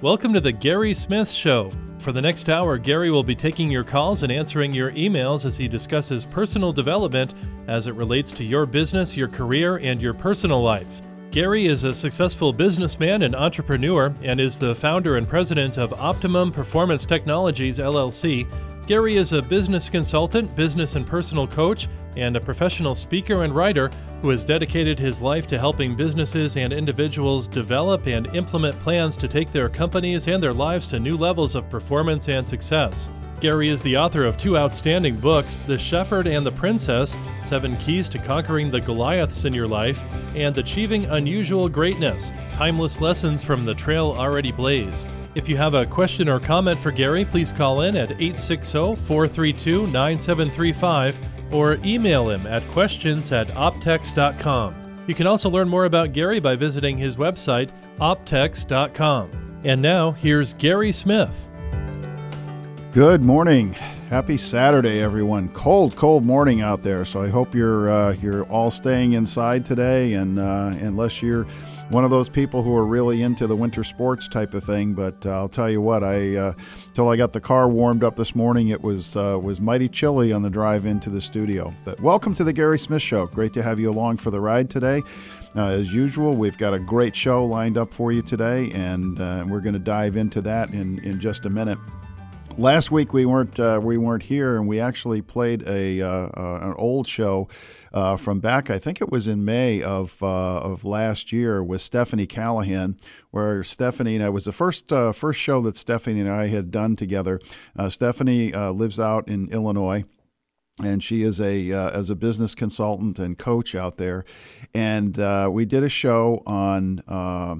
Welcome to the Gary Smith Show. For the next hour, Gary will be taking your calls and answering your emails as he discusses personal development as it relates to your business, your career, and your personal life. Gary is a successful businessman and entrepreneur and is the founder and president of Optimum Performance Technologies LLC. Gary is a business consultant, business and personal coach, and a professional speaker and writer who has dedicated his life to helping businesses and individuals develop and implement plans to take their companies and their lives to new levels of performance and success. Gary is the author of two outstanding books The Shepherd and the Princess Seven Keys to Conquering the Goliaths in Your Life, and Achieving Unusual Greatness Timeless Lessons from the Trail Already Blazed. If you have a question or comment for Gary, please call in at 860 432 9735 or email him at questions at optex.com. You can also learn more about Gary by visiting his website, optex.com. And now, here's Gary Smith. Good morning. Happy Saturday, everyone. Cold, cold morning out there. So I hope you're uh, you're all staying inside today, and uh, unless you're one of those people who are really into the winter sports type of thing. But uh, I'll tell you what, I uh, till I got the car warmed up this morning, it was uh, was mighty chilly on the drive into the studio. But welcome to the Gary Smith Show. Great to have you along for the ride today. Uh, as usual, we've got a great show lined up for you today, and uh, we're going to dive into that in, in just a minute last week we weren't uh, we weren't here, and we actually played a uh, uh, an old show uh, from back. I think it was in May of uh, of last year with Stephanie Callahan, where Stephanie and I was the first uh, first show that Stephanie and I had done together. Stephanie lives out in Illinois and she is a uh, as a business consultant and coach out there. And uh, we did a show on uh,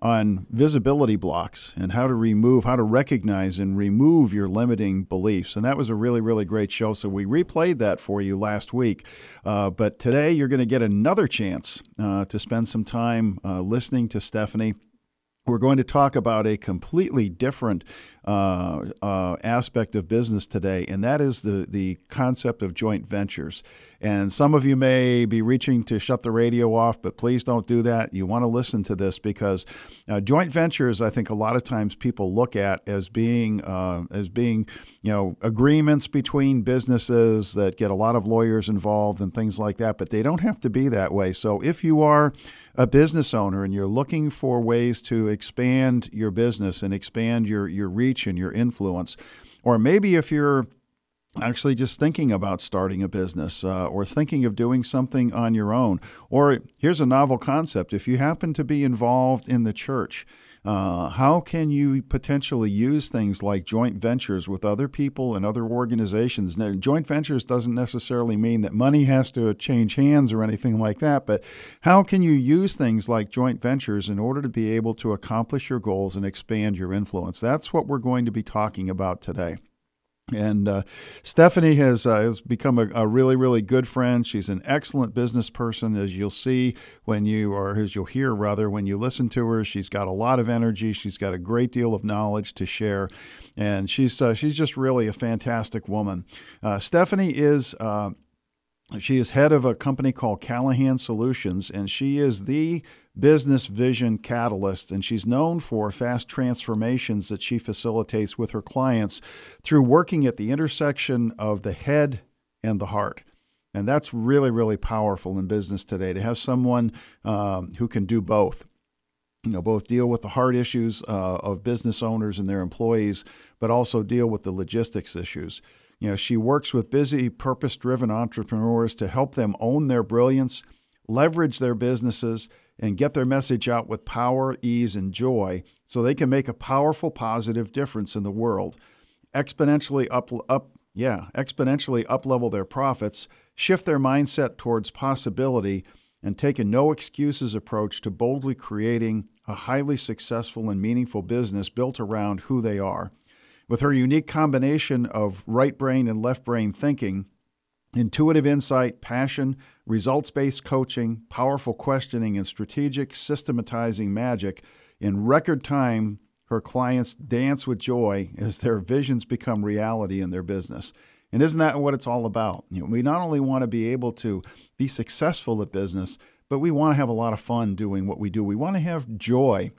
on visibility blocks and how to remove, how to recognize and remove your limiting beliefs. And that was a really, really great show. So we replayed that for you last week. Uh, but today you're going to get another chance uh, to spend some time uh, listening to Stephanie we're going to talk about a completely different uh, uh, aspect of business today, and that is the, the concept of joint ventures. And some of you may be reaching to shut the radio off, but please don't do that. You want to listen to this because uh, joint ventures, I think, a lot of times people look at as being uh, as being you know agreements between businesses that get a lot of lawyers involved and things like that. But they don't have to be that way. So if you are a business owner and you're looking for ways to expand your business and expand your your reach and your influence, or maybe if you're actually just thinking about starting a business uh, or thinking of doing something on your own. Or here's a novel concept if you happen to be involved in the church, uh, how can you potentially use things like joint ventures with other people and other organizations? Now, joint ventures doesn't necessarily mean that money has to change hands or anything like that, but how can you use things like joint ventures in order to be able to accomplish your goals and expand your influence? That's what we're going to be talking about today. And uh, Stephanie has uh, has become a, a, really really good friend. She's an excellent business person, as you'll see when you or as you'll hear rather when you listen to her. She's got a lot of energy. She's got a great deal of knowledge to share, and she's uh, she's just really a fantastic woman. Uh, Stephanie is. She is head of a company called Callahan Solutions, and she is the business vision catalyst, and she's known for fast transformations that she facilitates with her clients through working at the intersection of the head and the heart. And that's really, really powerful in business today to have someone um, who can do both. You know, both deal with the hard issues uh, of business owners and their employees, but also deal with the logistics issues. You know, she works with busy, purpose driven entrepreneurs to help them own their brilliance, leverage their businesses, and get their message out with power, ease, and joy so they can make a powerful, positive difference in the world. Exponentially up, up yeah, exponentially uplevel their profits, shift their mindset towards possibility, and take a no excuses approach to boldly creating a highly successful and meaningful business built around who they are. With her unique combination of right brain and left brain thinking, intuitive insight, passion, results based coaching, powerful questioning, and strategic systematizing magic, in record time, her clients dance with joy as their visions become reality in their business. And isn't that what it's all about? You know, we not only want to be able to be successful at business, but we want to have a lot of fun doing what we do. We want to have joy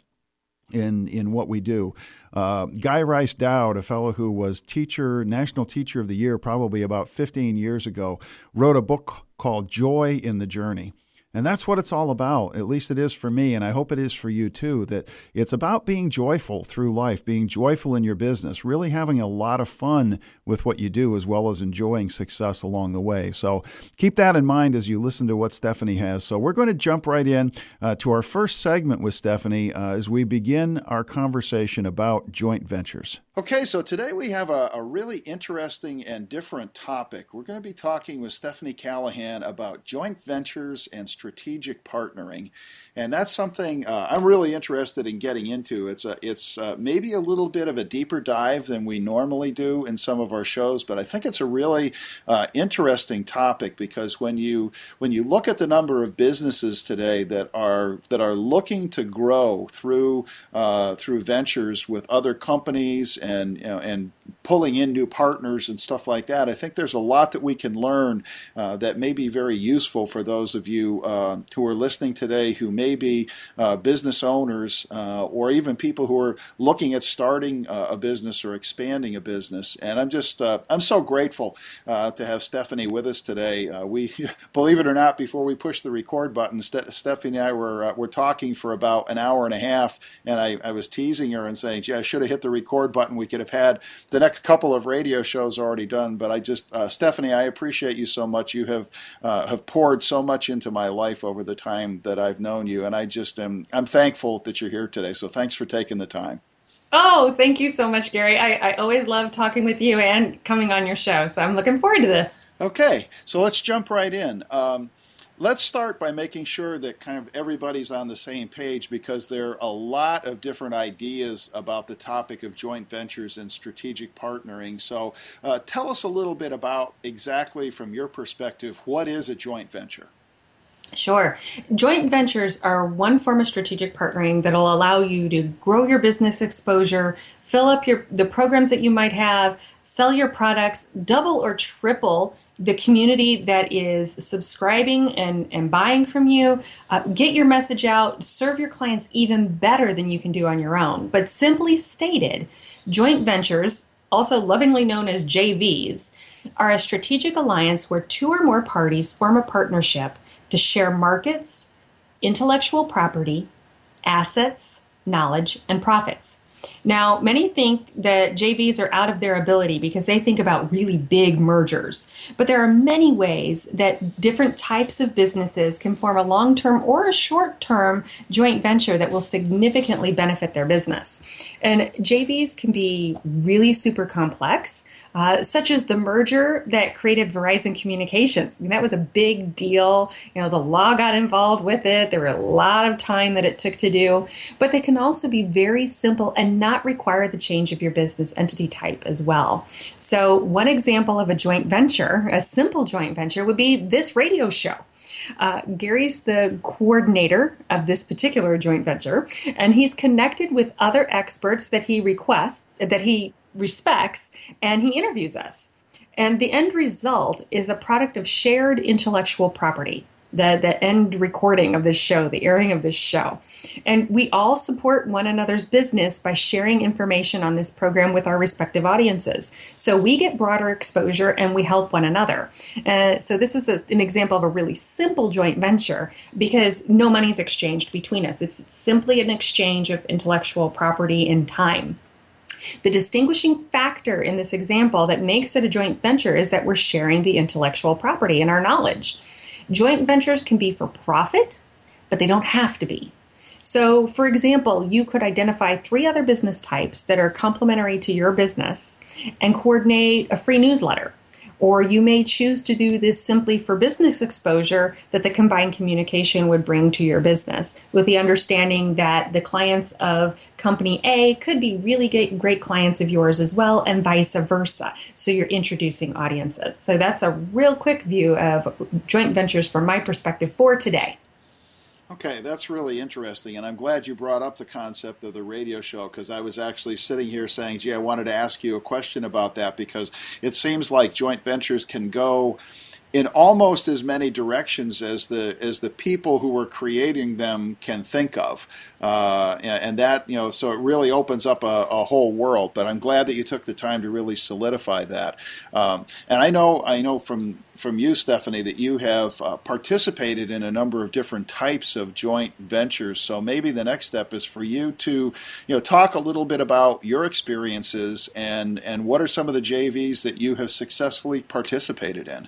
in in what we do. Uh, Guy Rice Doud, a fellow who was teacher, national teacher of the year, probably about 15 years ago, wrote a book called Joy in the Journey. And that's what it's all about. At least it is for me, and I hope it is for you too. That it's about being joyful through life, being joyful in your business, really having a lot of fun with what you do, as well as enjoying success along the way. So keep that in mind as you listen to what Stephanie has. So we're going to jump right in uh, to our first segment with Stephanie uh, as we begin our conversation about joint ventures. Okay, so today we have a, a, really interesting and different topic. We're going to be talking with Stephanie Callahan about joint ventures and strategic partnering, and that's something uh, I'm really interested in getting into. It's a, it's uh, maybe a little bit of a deeper dive than we normally do in some of our shows, but I think it's a really uh, interesting topic because when you when you look at the number of businesses today that are that are looking to grow through uh, through ventures with other companies and you know, and pulling in new partners and stuff like that. I think there's a lot that we can learn uh, that may be very useful for those of you uh, who are listening today who may be uh, business owners uh, or even people who are looking at starting uh, a business or expanding a business. And I'm just I'm so grateful to have Stephanie with us today. we believe it or not, before we push the record button, Ste- Stephanie and I were were talking for about an hour and a half, and I, I was teasing her and saying, "Gee, I should have hit the record button. We could have had the next couple of radio shows already done, but I just uh, Stephanie, I appreciate you so much. You have uh, have poured so much into my life over the time that I've known you, and I just am I'm thankful that you're here today. So thanks for taking the time. Oh, thank you so much, Gary. I, I always love talking with you and coming on your show, so I'm looking forward to this. Okay, so let's jump right in. Um, Let's start by making sure that kind of everybody's on the same page because there are a lot of different ideas about the topic of joint ventures and strategic partnering. So, uh, tell us a little bit about exactly from your perspective what is a joint venture? Sure. Joint ventures are one form of strategic partnering that'll allow you to grow your business exposure, fill up your the programs that you might have, sell your products, double or triple the community that is subscribing and, and buying from you. Uh, get your message out, serve your clients even better than you can do on your own. But simply stated, joint ventures, also lovingly known as JVs, are a strategic alliance where two or more parties form a partnership to share markets, intellectual property, assets, knowledge, and profits. Now, many think that JVs are out of their ability because they think about really big mergers. But there are many ways that different types of businesses can form a long term or a short term joint venture that will significantly benefit their business. And JVs can be really super complex uh, such as the merger that created Verizon Communications. I mean, that was a big deal. You know, the law got involved with it. There were a lot of time that it took to do, but they can also be very simple and not require the change of your business entity type as well. So, one example of a joint venture, a simple joint venture, would be this radio show. Uh, Gary's the coordinator of this particular joint venture, and he's connected with other experts that he requests that he respects, and he interviews us. And the end result is a product of shared intellectual property. The, the end recording of this show, the airing of this show. And we all support one another's business by sharing information on this program with our respective audiences. So we get broader exposure and we help one another. Uh, so this is a, an example of a really simple joint venture because no money is exchanged between us. It's simply an exchange of intellectual property and time. The distinguishing factor in this example that makes it a joint venture is that we're sharing the intellectual property and our knowledge. Joint ventures can be for profit, but they don't have to be. So, for example, you could identify three other business types that are complementary to your business and coordinate a free newsletter or you may choose to do this simply for business exposure that the combined communication would bring to your business, with the understanding that the clients of company A could be really great clients of yours as well, and vice versa. So you're introducing audiences. So that's a real quick view of joint ventures from my perspective for today. Okay, that's really interesting, and I'm glad you brought up the concept of the radio show because I was actually sitting here saying, "Gee, I wanted to ask you a question about that because it seems like joint ventures can go." In almost as many directions as the as the people who were creating them can think of, uh, and that you know, so it really opens up a, a, whole world. But I'm glad that you took the time to really solidify that. Um, and I know I know from from you, Stephanie, that you have uh, participated in a number of different types of joint ventures. So maybe the next step is for you to, you know, talk a little bit about your experiences and and what are some of the JVs that you have successfully participated in.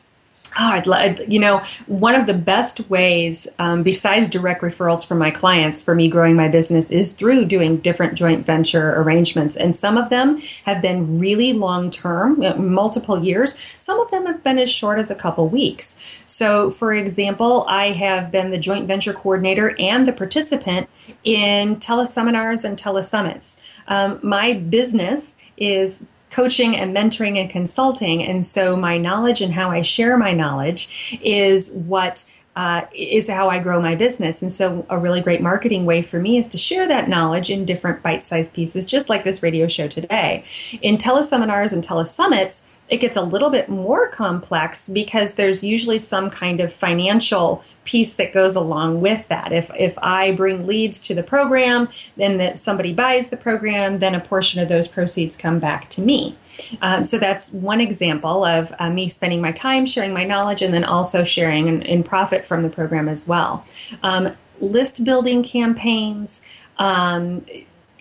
I'd love, you know, one of the best ways, um, besides direct referrals from my clients for me growing my business, is through doing different joint venture arrangements. And some of them have been really long term, multiple years. Some of them have been as short as a couple weeks. So, for example, I have been the joint venture coordinator and the participant in teleseminars and telesummits. Um, my business is coaching and mentoring and consulting. And so my knowledge and how I share my knowledge is what uh, is how I grow my business. And so, a really great marketing way for me is to share that knowledge in different bite sized pieces, just like this radio show today. In teleseminars and telesummits, it gets a little bit more complex because there's usually some kind of financial piece that goes along with that. If if I bring leads to the program, then that somebody buys the program, then a portion of those proceeds come back to me. Um, so that's one example of uh, me spending my time sharing my knowledge and then also sharing in, in profit from the program as well. Um, list building campaigns, um,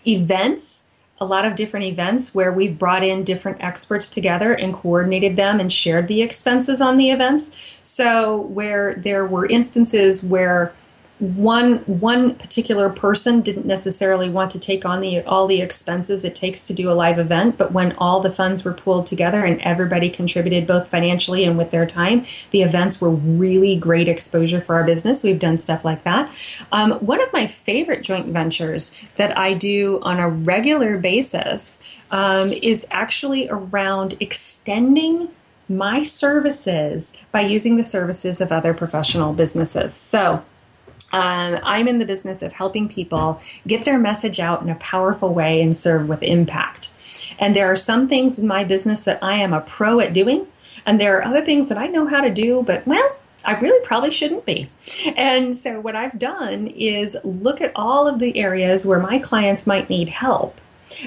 events a lot of different events where we've brought in different experts together and coordinated them and shared the expenses on the events. So, where there were instances where one one particular person didn't necessarily want to take on the all the expenses it takes to do a live event but when all the funds were pooled together and everybody contributed both financially and with their time the events were really great exposure for our business. We've done stuff like that. Um, one of my favorite joint ventures that i do on a regular basis um, is actually around extending my services by using the services of other professional businesses. So um, I'm in the business of helping people get their message out in a powerful way and serve with impact. And there are some things in my business that I am a pro at doing, and there are other things that I know how to do, but well, I really probably shouldn't be. And so, what I've done is look at all of the areas where my clients might need help.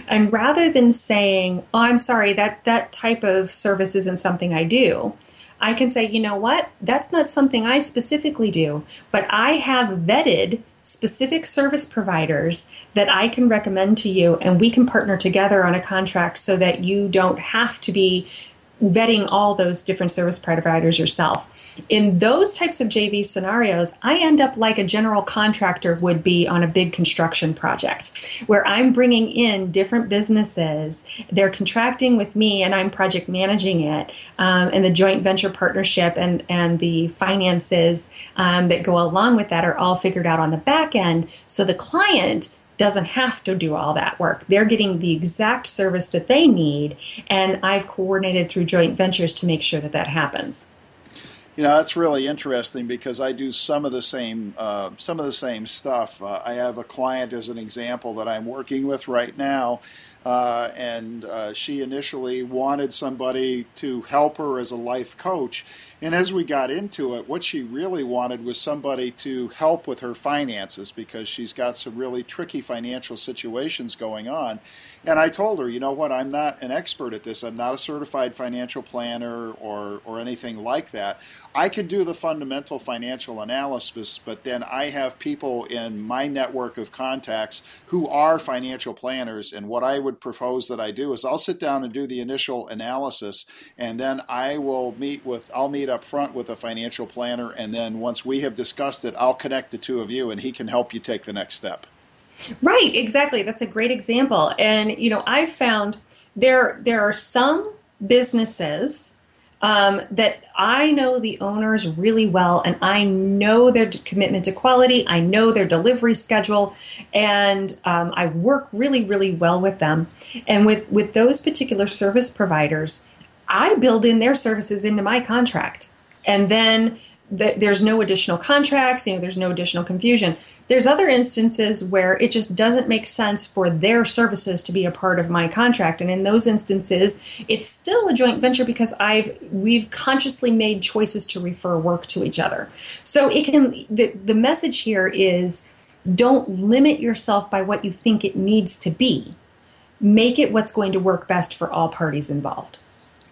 And rather than saying, oh, I'm sorry, that, that type of service isn't something I do, I can say, you know what, that's not something I specifically do, but I have vetted specific service providers that I can recommend to you, and we can partner together on a contract so that you don't have to be vetting all those different service providers yourself. In those types of JV scenarios, I end up like a general contractor would be on a big construction project, where I'm bringing in different businesses. They're contracting with me, and I'm project managing it, um, and the joint venture partnership and and the finances um, that go along with that are all figured out on the back end. So the client doesn't have to do all that work. They're getting the exact service that they need, and I've coordinated through joint ventures to make sure that that happens. You know that's really interesting because I do some of the same uh, some of the same stuff. Uh, I have a client as an example that I'm working with right now uh, and uh, she initially wanted somebody to help her as a life coach. And as we got into it, what she really wanted was somebody to help with her finances because she's got some really tricky financial situations going on. And I told her, you know what, I'm not an expert at this. I'm not a certified financial planner or, or anything like that. I can do the fundamental financial analysis, but then I have people in my network of contacts who are financial planners. And what I would propose that I do is I'll sit down and do the initial analysis, and then I will meet with, I'll meet up front with a financial planner. And then once we have discussed it, I'll connect the two of you and he can help you take the next step. Right, exactly. That's a great example. And you know, I've found there there are some businesses um, that I know the owners really well, and I know their commitment to quality. I know their delivery schedule, and um, I work really, really well with them. And with with those particular service providers, I build in their services into my contract, and then th- there's no additional contracts, you know, there's no additional confusion. There's other instances where it just doesn't make sense for their services to be a part of my contract, and in those instances, it's still a joint venture because I've we've consciously made choices to refer work to each other. So it can the the message here is don't limit yourself by what you think it needs to be. Make it what's going to work best for all parties involved.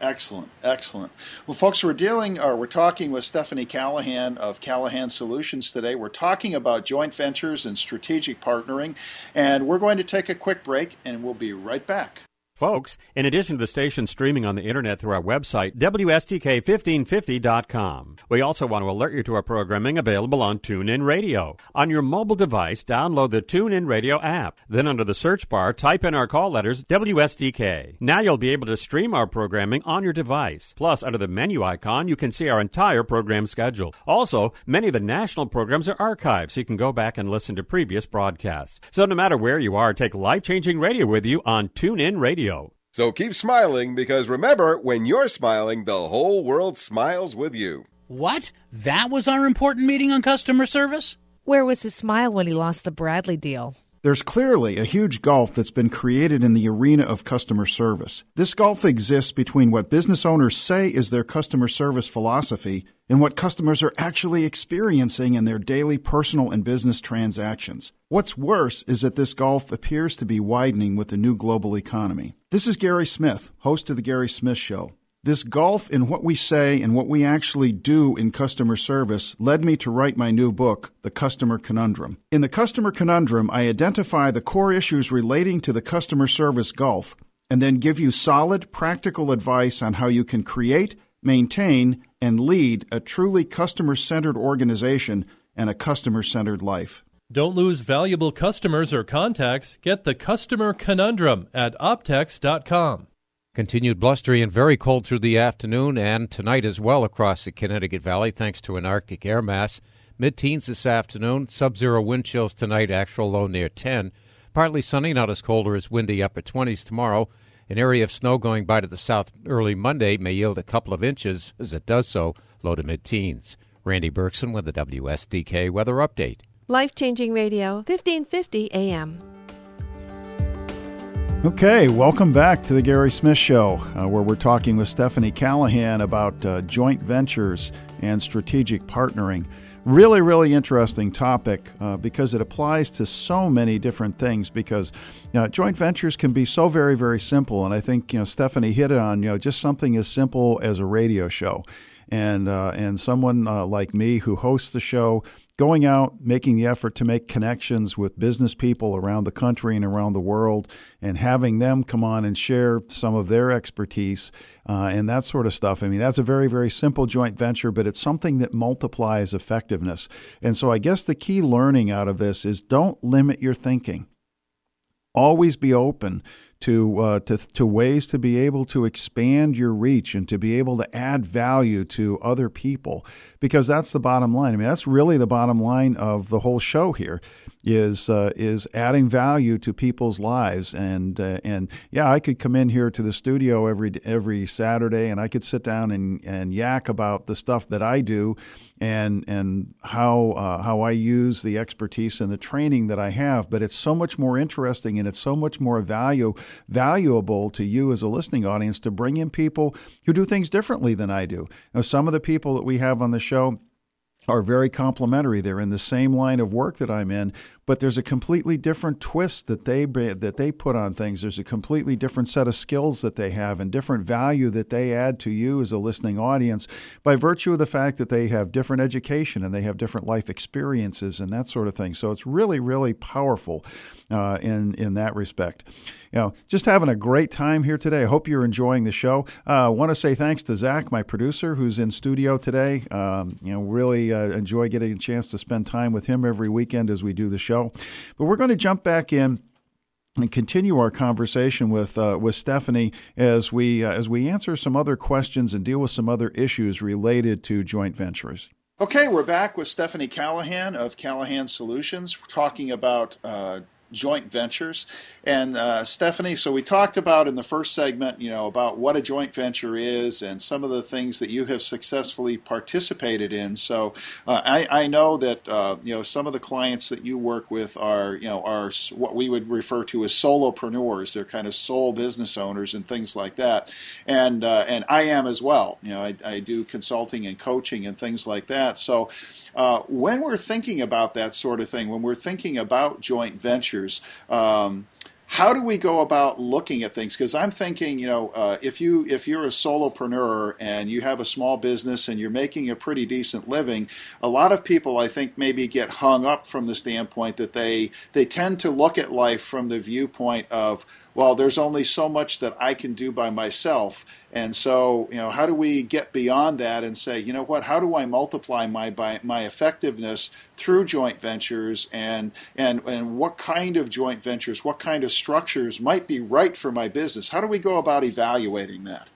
Excellent, excellent. Well, folks, we're dealing, or we're talking with Stephanie Callahan of Callahan Solutions today. We're talking about joint ventures and strategic partnering, and we're going to take a quick break, and we'll be right back. Folks, in addition to the station streaming on the internet through our website, WSDK1550.com, we also want to alert you to our programming available on TuneIn Radio. On your mobile device, download the TuneIn Radio app. Then under the search bar, type in our call letters WSDK. Now you'll be able to stream our programming on your device. Plus, under the menu icon, you can see our entire program schedule. Also, many of the national programs are archived, so you can go back and listen to previous broadcasts. So no matter where you are, take life-changing radio with you on TuneIn Radio. So keep smiling because remember, when you're smiling, the whole world smiles with you. What? That was our important meeting on customer service? Where was his smile when he lost the Bradley deal? There's clearly a huge gulf that's been created in the arena of customer service. This gulf exists between what business owners say is their customer service philosophy and what customers are actually experiencing in their daily personal and business transactions. What's worse is that this gulf appears to be widening with the new global economy. This is Gary Smith, host of The Gary Smith Show. This gulf in what we say and what we actually do in customer service led me to write my new book, The Customer Conundrum. In The Customer Conundrum, I identify the core issues relating to the customer service gulf and then give you solid, practical advice on how you can create, maintain, and lead a truly customer centered organization and a customer centered life. Don't lose valuable customers or contacts. Get the Customer Conundrum at optex.com. Continued blustery and very cold through the afternoon and tonight as well across the Connecticut Valley, thanks to an Arctic air mass. Mid teens this afternoon, sub zero wind chills tonight, actual low near 10. Partly sunny, not as cold or as windy, upper 20s tomorrow. An area of snow going by to the south early Monday may yield a couple of inches. As it does so, low to mid teens. Randy Berkson with the WSDK Weather Update. Life Changing Radio, 1550 AM. Okay, welcome back to the Gary Smith Show, uh, where we're talking with Stephanie Callahan about uh, joint ventures and strategic partnering. Really, really interesting topic uh, because it applies to so many different things. Because you know, joint ventures can be so very, very simple, and I think you know Stephanie hit it on. You know, just something as simple as a radio show, and uh, and someone uh, like me who hosts the show going out, making the effort to make connections with business people around the country and around the world, and having them come on and share some of their expertise uh, and that sort of stuff. I mean, that's a very, very simple joint venture, but it's something that multiplies effectiveness. And so I guess the key learning out of this is don't limit your thinking. Always be open to, uh, to, to ways to be able to expand your reach and to be able to add value to other people because that's the bottom line. I mean, that's really the bottom line of the whole show here is uh, is adding value to people's lives and uh, and yeah I could come in here to the studio every every Saturday and I could sit down and, and yak about the stuff that I do and and how uh, how I use the expertise and the training that I have but it's so much more interesting and it's so much more value valuable to you as a listening audience to bring in people who do things differently than I do. Now some of the people that we have on the show are very complementary. They're in the same line of work that I'm in, but there's a completely different twist that they that they put on things. There's a completely different set of skills that they have and different value that they add to you as a listening audience by virtue of the fact that they have different education and they have different life experiences and that sort of thing. So it's really really powerful uh, in in that respect you know, just having a great time here today. I hope you're enjoying the show. I uh, want to say thanks to Zach, my producer, who's in studio today. Um, you know, really uh, enjoy getting a chance to spend time with him every weekend as we do the show. But we're going to jump back in and continue our conversation with uh, with Stephanie as we uh, as we answer some other questions and deal with some other issues related to joint ventures. Okay, we're back with Stephanie Callahan of Callahan Solutions, We're talking about uh, joint ventures. And uh, Stephanie, so we talked about in the first segment, you know, about what a joint venture is and some of the things that you have successfully participated in. So uh, I, I, know that uh, you know some of the clients that you work with are you know are what we would refer to as solopreneurs. They're kind of sole business owners and things like that. And uh, and I am as well. You know, I, I do consulting and coaching and things like that. So uh, when we're thinking about that sort of thing, when we're thinking about joint ventures, um, how do we go about looking at things? Because i'm thinking you know uh, if you if you're a solopreneur and you have a small business and you're making a pretty decent living a lot of people i think maybe get hung up from the standpoint that they they tend to look at life from the viewpoint of well, there's only so much that I can do by myself. And so, you know, how do we get beyond that and say, you know what, how do I multiply my by, my effectiveness through joint ventures and and and what kind of joint ventures, what kind of structures might be right for my business? How do we go about evaluating that?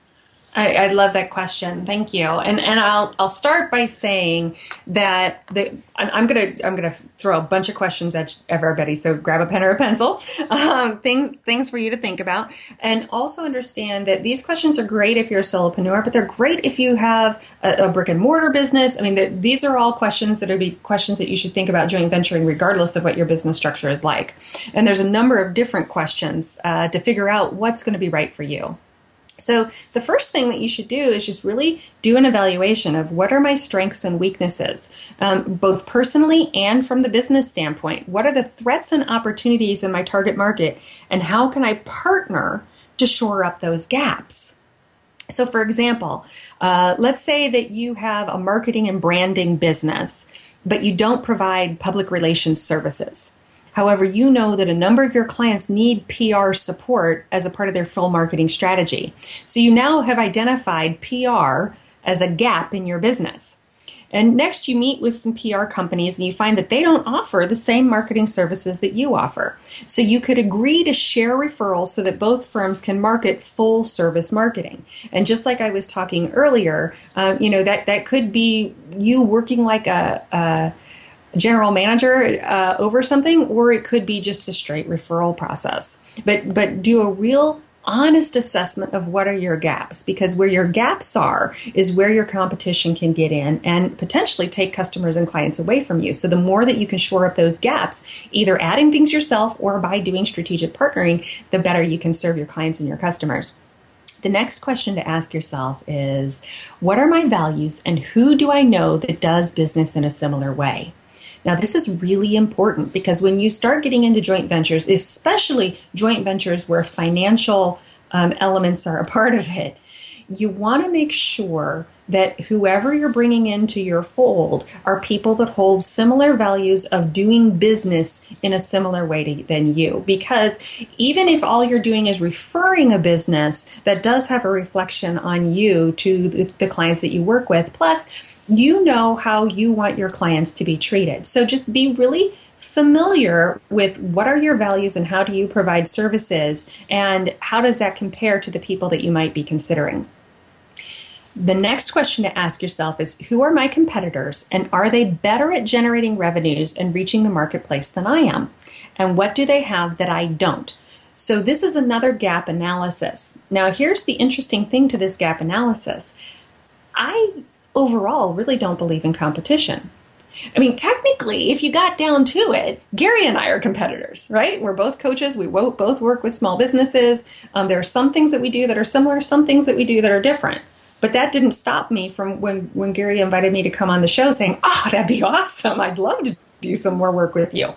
I, I, love that question. Thank you. And and I'll I'll start by saying that the I'm gonna I'm gonna throw a bunch of questions at everybody. So grab a pen or a pencil. Um, things things for you to think about, and also understand that these questions are great if you're a solopreneur, but they're great if you have a, a brick and mortar business. I mean, the, these are all questions that are be questions that you should think about joint venturing, regardless of what your business structure is like. And there's a number of different questions uh, to figure out what's going to be right for you. So, the first thing that you should do is just really do an evaluation of what are my strengths and weaknesses, um, both personally and from the business standpoint. What are the threats and opportunities in my target market, and how can I partner to shore up those gaps? So, for example, uh, let's say that you have a marketing and branding business, but you don't provide public relations services. However, you know that a number of your clients need PR support as a part of their full marketing strategy. So you now have identified PR as a gap in your business. And next, you meet with some PR companies and you find that they don't offer the same marketing services that you offer. So you could agree to share referrals so that both firms can market full service marketing. And just like I was talking earlier, um, you know, that, that could be you working like a, a general manager uh, over something, or it could be just a straight referral process. But but do a real honest assessment of what are your gaps because where your gaps are is where your competition can get in and potentially take customers and clients away from you. So the more that you can shore up those gaps, either adding things yourself or by doing strategic partnering, the better you can serve your clients and your customers. The next question to ask yourself is What are my values and who do I know that does business in a similar way? Now, this is really important because when you start getting into joint ventures, especially joint ventures where financial um, elements are a part of it, you want to make sure that whoever you're bringing into your fold are people that hold similar values of doing business in a similar way to, than you. Because even if all you're doing is referring a business, that does have a reflection on you to the, the clients that you work with. Plus, you know how you want your clients to be treated. So just be really familiar with what are your values and how do you provide services and how does that compare to the people that you might be considering. The next question to ask yourself is Who are my competitors and are they better at generating revenues and reaching the marketplace than I am? And what do they have that I don't? So, this is another gap analysis. Now, here's the interesting thing to this gap analysis I overall really don't believe in competition. I mean, technically, if you got down to it, Gary and I are competitors, right? We're both coaches. We both work with small businesses. Um, there are some things that we do that are similar, some things that we do that are different. But that didn't stop me from when, when Gary invited me to come on the show saying, Oh, that'd be awesome. I'd love to do some more work with you.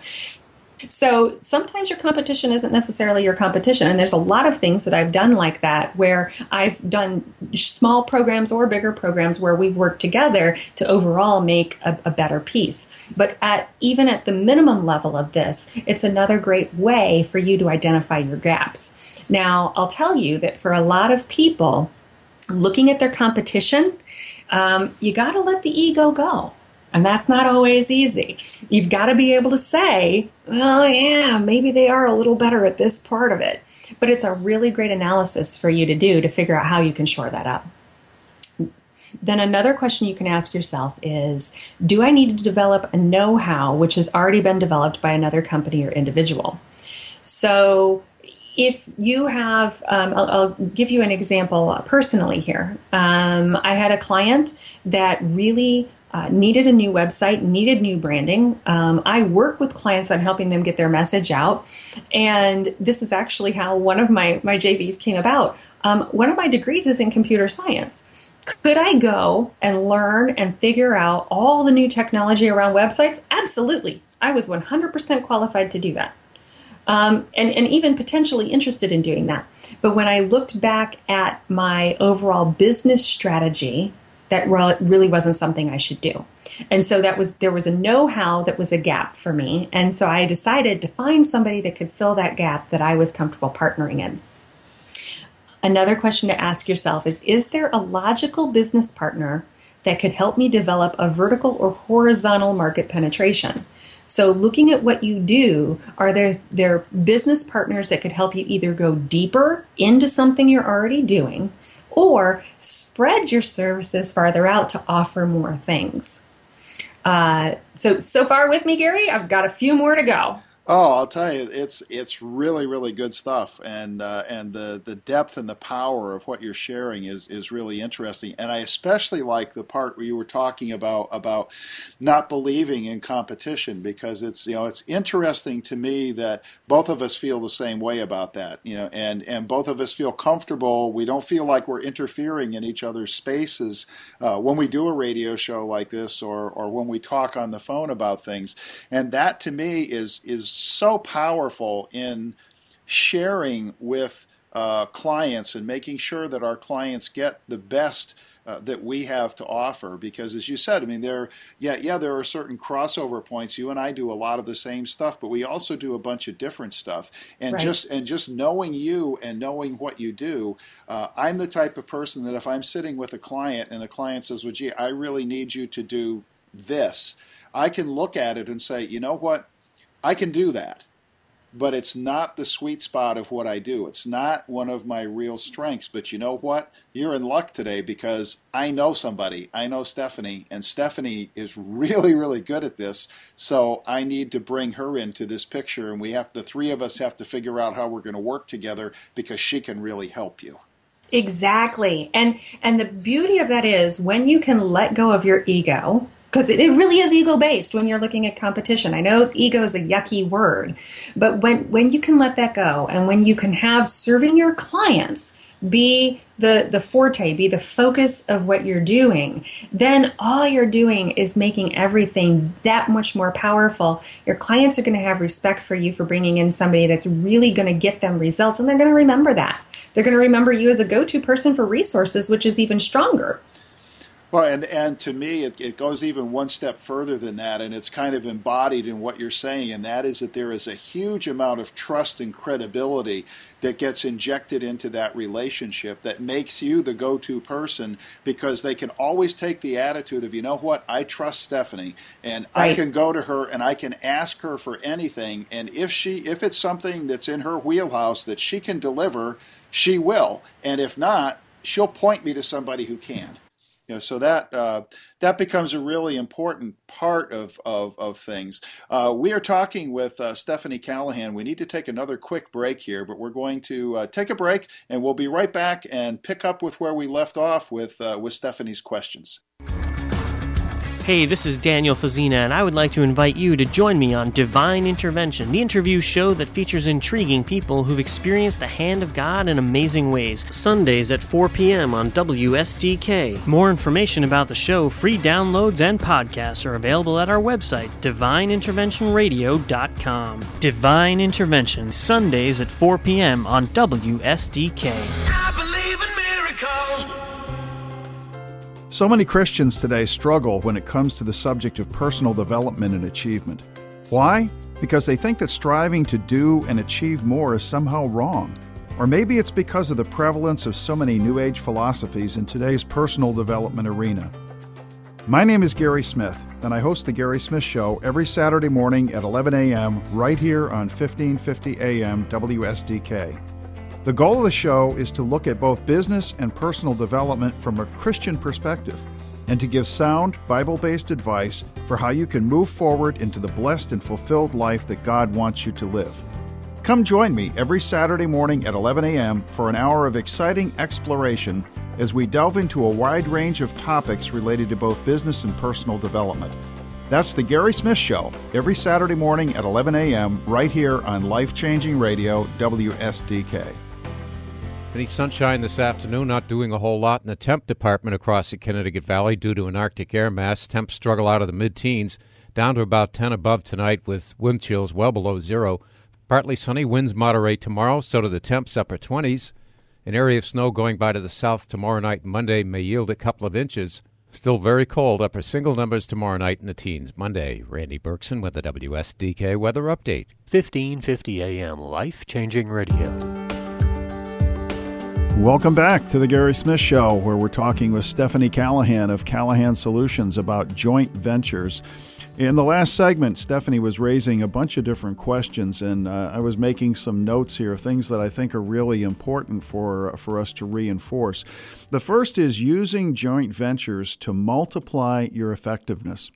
So sometimes your competition isn't necessarily your competition. And there's a lot of things that I've done like that where I've done small programs or bigger programs where we've worked together to overall make a, a better piece. But at even at the minimum level of this, it's another great way for you to identify your gaps. Now, I'll tell you that for a lot of people, looking at their competition, um, you got to let the ego go. And that's not always easy. You've got to be able to say, oh, yeah, maybe they are a little better at this part of it. But it's a really great analysis for you to do to figure out how you can shore that up. then another question you can ask yourself is Do I need to develop a know how which has already been developed by another company or individual? So, if you have, um, I'll, I'll, give you an example personally here. Um, I had a client that really uh, needed a new website, needed new branding. Um, I work with clients on helping them get their message out, and this is actually how one of my my JVs came about. Um, one of my degrees is in computer science. Could I go and learn and figure out all the new technology around websites? Absolutely. I was 100% qualified to do that. Um, and, and even potentially interested in doing that. But when I looked back at my overall business strategy, that really wasn't something I should do. And so that was there was a know-how that was a gap for me. And so I decided to find somebody that could fill that gap that I was comfortable partnering in. Another question to ask yourself is Is there a logical business partner that could help me develop a vertical or horizontal market penetration? So, looking at what you do, are there, there business partners that could help you either go deeper into something you're already doing or spread your services farther out to offer more things? Uh, so, so far with me, Gary, I've got a few more to go. Oh, I'll tell you, it's it's really really good stuff, and uh, and the the depth and the power of what you're sharing is is really interesting. And I especially like the part where you were talking about about not believing in competition because it's you know it's interesting to me that both of us feel the same way about that, you know, and and both of us feel comfortable. We don't feel like we're interfering in each other's spaces uh, when we do a radio show like this, or or when we talk on the phone about things. And that to me is is so powerful in sharing with uh, clients and making sure that our clients get the best uh, that we have to offer. Because as you said i mean there yeah yeah there are certain crossover points. You and i do a lot of the same stuff but we also do a bunch of different stuff. And right. just and just knowing you and knowing what you do uh, i'm the type of person that if i'm sitting with a client and the client says well gee i really need you to do this i can look at it and say you know what I can do that, but it's not the sweet spot of what I do. It's not one of my real strengths. But you know what? You're in luck today because I know somebody. I know Stephanie, and Stephanie is really, really good at this. So I need to bring her into this picture, and we have the three of us have to figure out how we're going to work together because she can really help you. Exactly. And and the beauty of that is when you can let go of your ego because it, really is ego based when you're looking at competition. I know ego is a yucky word, but when when you can let that go and when you can have serving your clients be the the forte, be the focus of what you're doing, then all you're doing is making everything that much more powerful. Your clients are going to have respect for you for bringing in somebody that's really going to get them results and they're going to remember that. They're going to remember you as a go-to person for resources, which is even stronger. Well, and and to me, it, it goes even one step further than that, and it's kind of embodied in what you're saying, and that is that there is a huge amount of trust and credibility that gets injected into that relationship that makes you the go-to person because they can always take the attitude of, you know what, I trust Stephanie, and right. I can go to her and I can ask her for anything, and if she if it's something that's in her wheelhouse that she can deliver, she will, and if not, she'll point me to somebody who can. You know, so that uh, that becomes a really important part of of, of things. Uh, we are talking with uh, Stephanie Callahan. We need to take another quick break here, but we're going to uh, take a break, and we'll be right back and pick up with where we left off with uh, with Stephanie's questions. Hey, this is Daniel Fazina, and I would like to invite you to join me on Divine Intervention, the interview show that features intriguing people who've experienced the hand of God in amazing ways. Sundays at 4 p.m. on WSDK. More information about the show, free downloads, and podcasts are available at our website, divineinterventionradio.com. Divine Intervention, Sundays at 4 p.m. on WSDK. So many Christians today struggle when it comes to the subject of personal development and achievement. Why? Because they think that striving to do and achieve more is somehow wrong. Or maybe it's because of the prevalence of so many New Age philosophies in today's personal development arena. My name is Gary Smith, and I host The Gary Smith Show every Saturday morning at 11 a.m. right here on 1550 a.m. WSDK. The goal of the show is to look at both business and personal development from a Christian perspective and to give sound, Bible based advice for how you can move forward into the blessed and fulfilled life that God wants you to live. Come join me every Saturday morning at 11 a.m. for an hour of exciting exploration as we delve into a wide range of topics related to both business and personal development. That's the Gary Smith Show, every Saturday morning at 11 a.m., right here on Life Changing Radio, WSDK. Any sunshine this afternoon, not doing a whole lot in the temp department across the Connecticut Valley due to an Arctic air mass. Temps struggle out of the mid teens, down to about 10 above tonight with wind chills well below zero. Partly sunny, winds moderate tomorrow, so do the temps upper 20s. An area of snow going by to the south tomorrow night and Monday may yield a couple of inches. Still very cold, upper single numbers tomorrow night in the teens. Monday, Randy Berkson with the WSDK Weather Update. 1550 AM, life changing radio. Welcome back to the Gary Smith Show, where we're talking with Stephanie Callahan of Callahan Solutions about joint ventures. In the last segment, Stephanie was raising a bunch of different questions, and uh, I was making some notes here, things that I think are really important for for us to reinforce. The first is using joint ventures to multiply your effectiveness,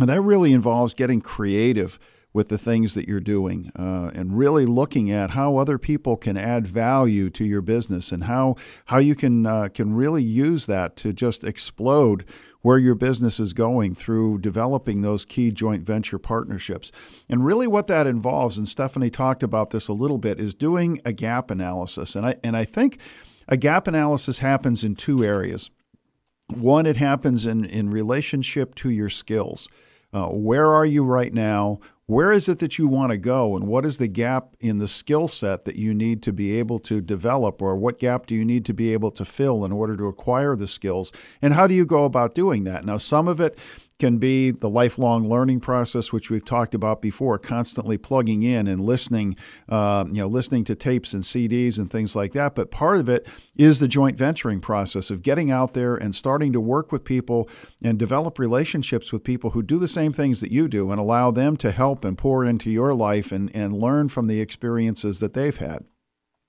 and that really involves getting creative with the things that you're doing uh, and really looking at how other people can add value to your business and how how you can uh, can really use that to just explode where your business is going through developing those key joint venture partnerships. And really what that involves, and Stephanie talked about this a little bit, is doing a gap analysis. And I and I think a gap analysis happens in two areas. One, it happens in, in relationship to your skills. Uh, where are you right now? Where is it that you want to go, and what is the gap in the skill set that you need to be able to develop, or what gap do you need to be able to fill in order to acquire the skills? And how do you go about doing that? Now, some of it can be the lifelong learning process, which we've talked about before, constantly plugging in and listening, uh, you know, listening to tapes and CDs and things like that. But part of it is the joint venturing process of getting out there and starting to work with people and develop relationships with people who do the same things that you do and allow them to help and pour into your life and, and learn from the experiences that they've had.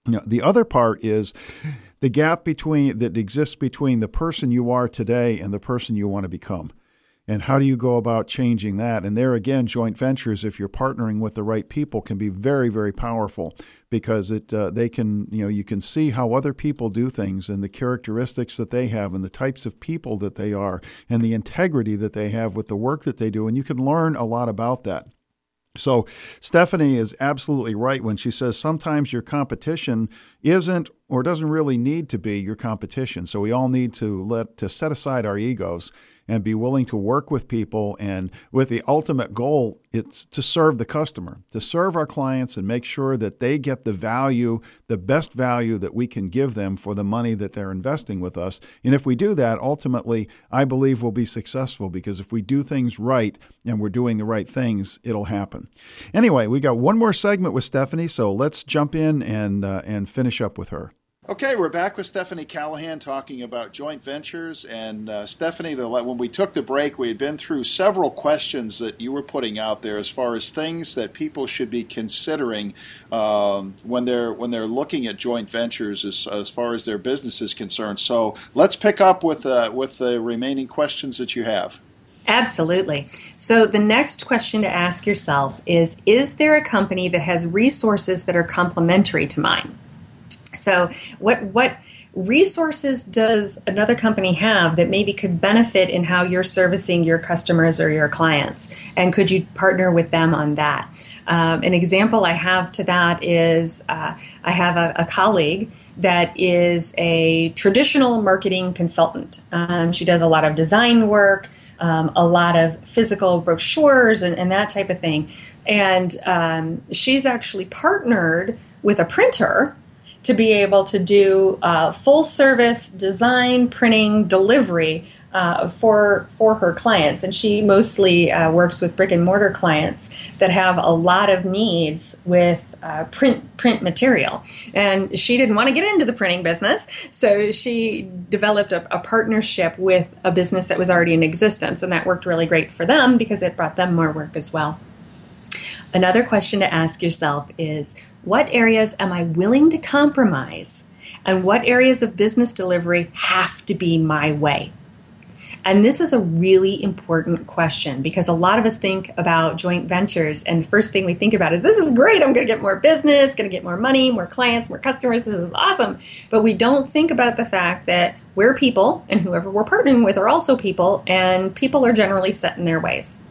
You know, the other part is the gap between that exists between the person you are today and the person you want to become and how do you go about changing that? And there again joint ventures if you're partnering with the right people can be very very powerful because it uh, they can you know you can see how other people do things and the characteristics that they have and the types of people that they are and the integrity that they have with the work that they do. And you can learn a lot about that. So, Stephanie is absolutely right when she says sometimes your competition isn't or doesn't really need to be your competition. So, we all need to let to set aside our egos and be willing to work with people and with the ultimate goal it's to serve the customer to serve our clients and make sure that they get the value the best value that we can give them for the money that they're investing with us. And if we do that ultimately i believe we'll be successful because if we do things right and we're doing the right things it'll happen. Anyway we got one more segment with stephanie so let's jump in and uh, and finish up with her Okay, we're back with Stephanie Callahan talking about joint ventures. And uh, Stephanie, the, when we took the break, we had been through several questions that you were putting out there as far as things that people should be considering um, when they're when they're looking at joint ventures as, as far as their business is concerned. So let's pick up with uh, with the remaining questions that you have. Absolutely. So, the next question to ask yourself is Is there a company that has resources that are complementary to mine? So, what what resources does another company have that maybe could benefit in how you're servicing your customers or your clients? And could you partner with them on that? Um, an example I have to that is uh, I have a, a, colleague that is a traditional marketing consultant. Um, she does a lot of design work, um, a lot of physical brochures, and, and that type of thing. And um, she's actually partnered with a printer to be able to do uh, full service design, printing, delivery uh, for for her clients. And she mostly uh, works with brick and mortar clients that have a lot of needs with uh, print print material. And she didn't want to get into the printing business, so she developed a, a partnership with a business that was already in existence, and that worked really great for them because it brought them more work as well. Another question to ask yourself is what areas am I willing to compromise? And what areas of business delivery have to be my way? And this is a really important question because a lot of us think about joint ventures, and the first thing we think about is this is great. I'm going to get more business, going to get more money, more clients, more customers. This is awesome. But we don't think about the fact that we're people, and whoever we're partnering with are also people, and people are generally set in their ways.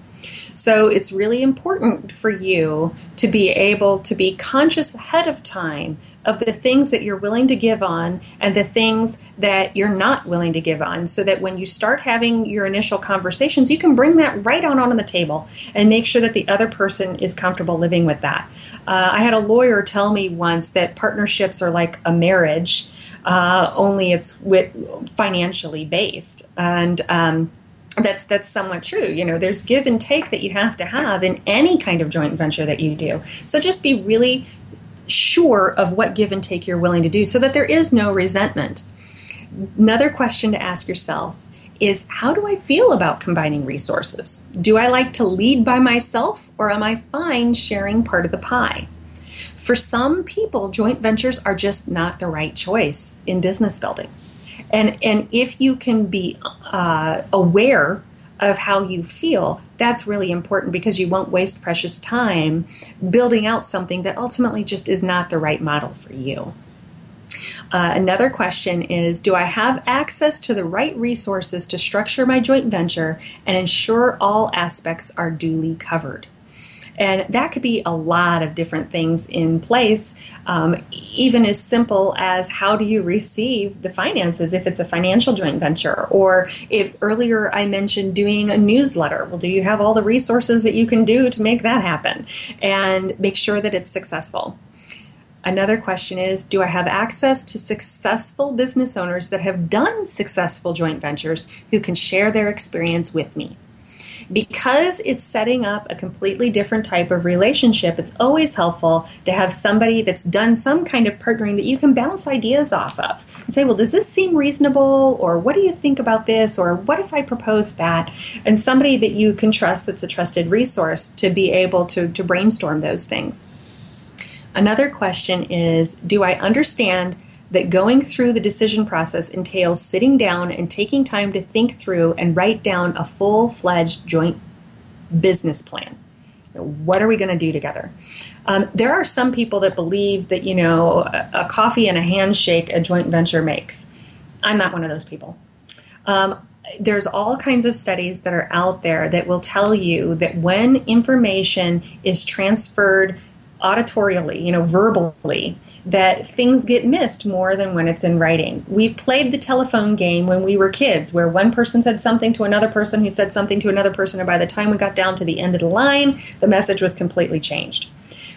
So it's really important for you to be able to be conscious ahead of time of the things that you're willing to give on and the things that you're not willing to give on so that when you start having your initial conversations you can bring that right on on the table and make sure that the other person is comfortable living with that. Uh, i had a lawyer tell me once that partnerships are like a marriage uh, only it's with financially based. And um, that's that's somewhat true. You know, there's give and take that you have to have in any kind of joint venture that you do. So just be really sure of what give and take you're willing to do so that there is no resentment. Another question to ask yourself is how do I feel about combining resources? Do I like to lead by myself or am I fine sharing part of the pie? For some people, joint ventures are just not the right choice in business building. And and if you can be uh, aware of how you feel, that's really important because you won't waste precious time building out something that ultimately just is not the right model for you. Uh, another question is Do I have access to the right resources to structure my joint venture and ensure all aspects are duly covered? And that could be a lot of different things in place, um, even as simple as how do you receive the finances if it's a financial joint venture, or if earlier I mentioned doing a newsletter. Well, do you have all the resources that you can do to make that happen and make sure that it's successful? Another question is Do I have access to successful business owners that have done successful joint ventures who can share their experience with me? Because it's setting up a completely different type of relationship, it's always helpful to have somebody that's done some kind of partnering that you can bounce ideas off of and say, well, does this seem reasonable? Or what do you think about this? Or what if I propose that? And somebody that you can trust that's a trusted resource to be able to, to brainstorm those things. Another question is Do I understand that going through the decision process entails sitting down and taking time to think through and write down a full fledged joint business plan. What are we going to do together? Um, there are some people that believe that, you know, a, a, coffee and a handshake a joint venture makes. I'm not one of those people. Um, there's all kinds of studies that are out there that will tell you that when information is transferred auditorially, you know, verbally, that things get missed more than when it's in writing. We've played the telephone game when we were kids, where one person said something to another person who said something to another person, and by the time we got down to the end of the line, the message was completely changed.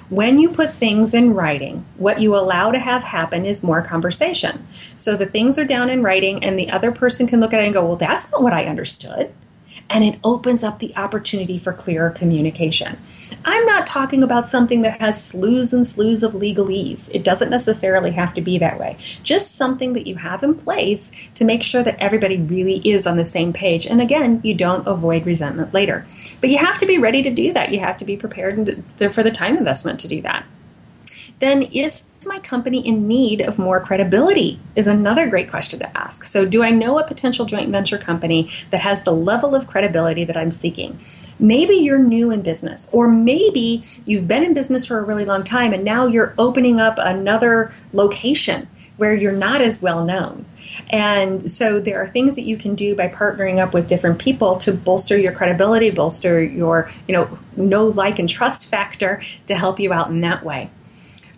When you put things in writing, what you allow to have happen is more conversation. So the things are down in writing, and the other person can look at it and go, Well, that's not what I understood and it opens up the opportunity for clearer communication. I'm not talking about something that has slews and slews of legalese. It doesn't necessarily have to be that way. Just something that you have in place to make sure that everybody really is on the same page. And again, you don't avoid resentment later. But you have to be ready to do that. You have to be prepared for the time investment to do that then is my company in need of more credibility? Is another great question to ask. So, do I know a potential joint venture company that has the level of credibility that I'm seeking? Maybe you're new in business, or maybe you've been in business for a really long time and now you're opening up another location where you're not as well known. And so there are things that you can do by partnering up with different people to bolster your credibility, bolster your, you know, know, like, and trust factor to help you out in that way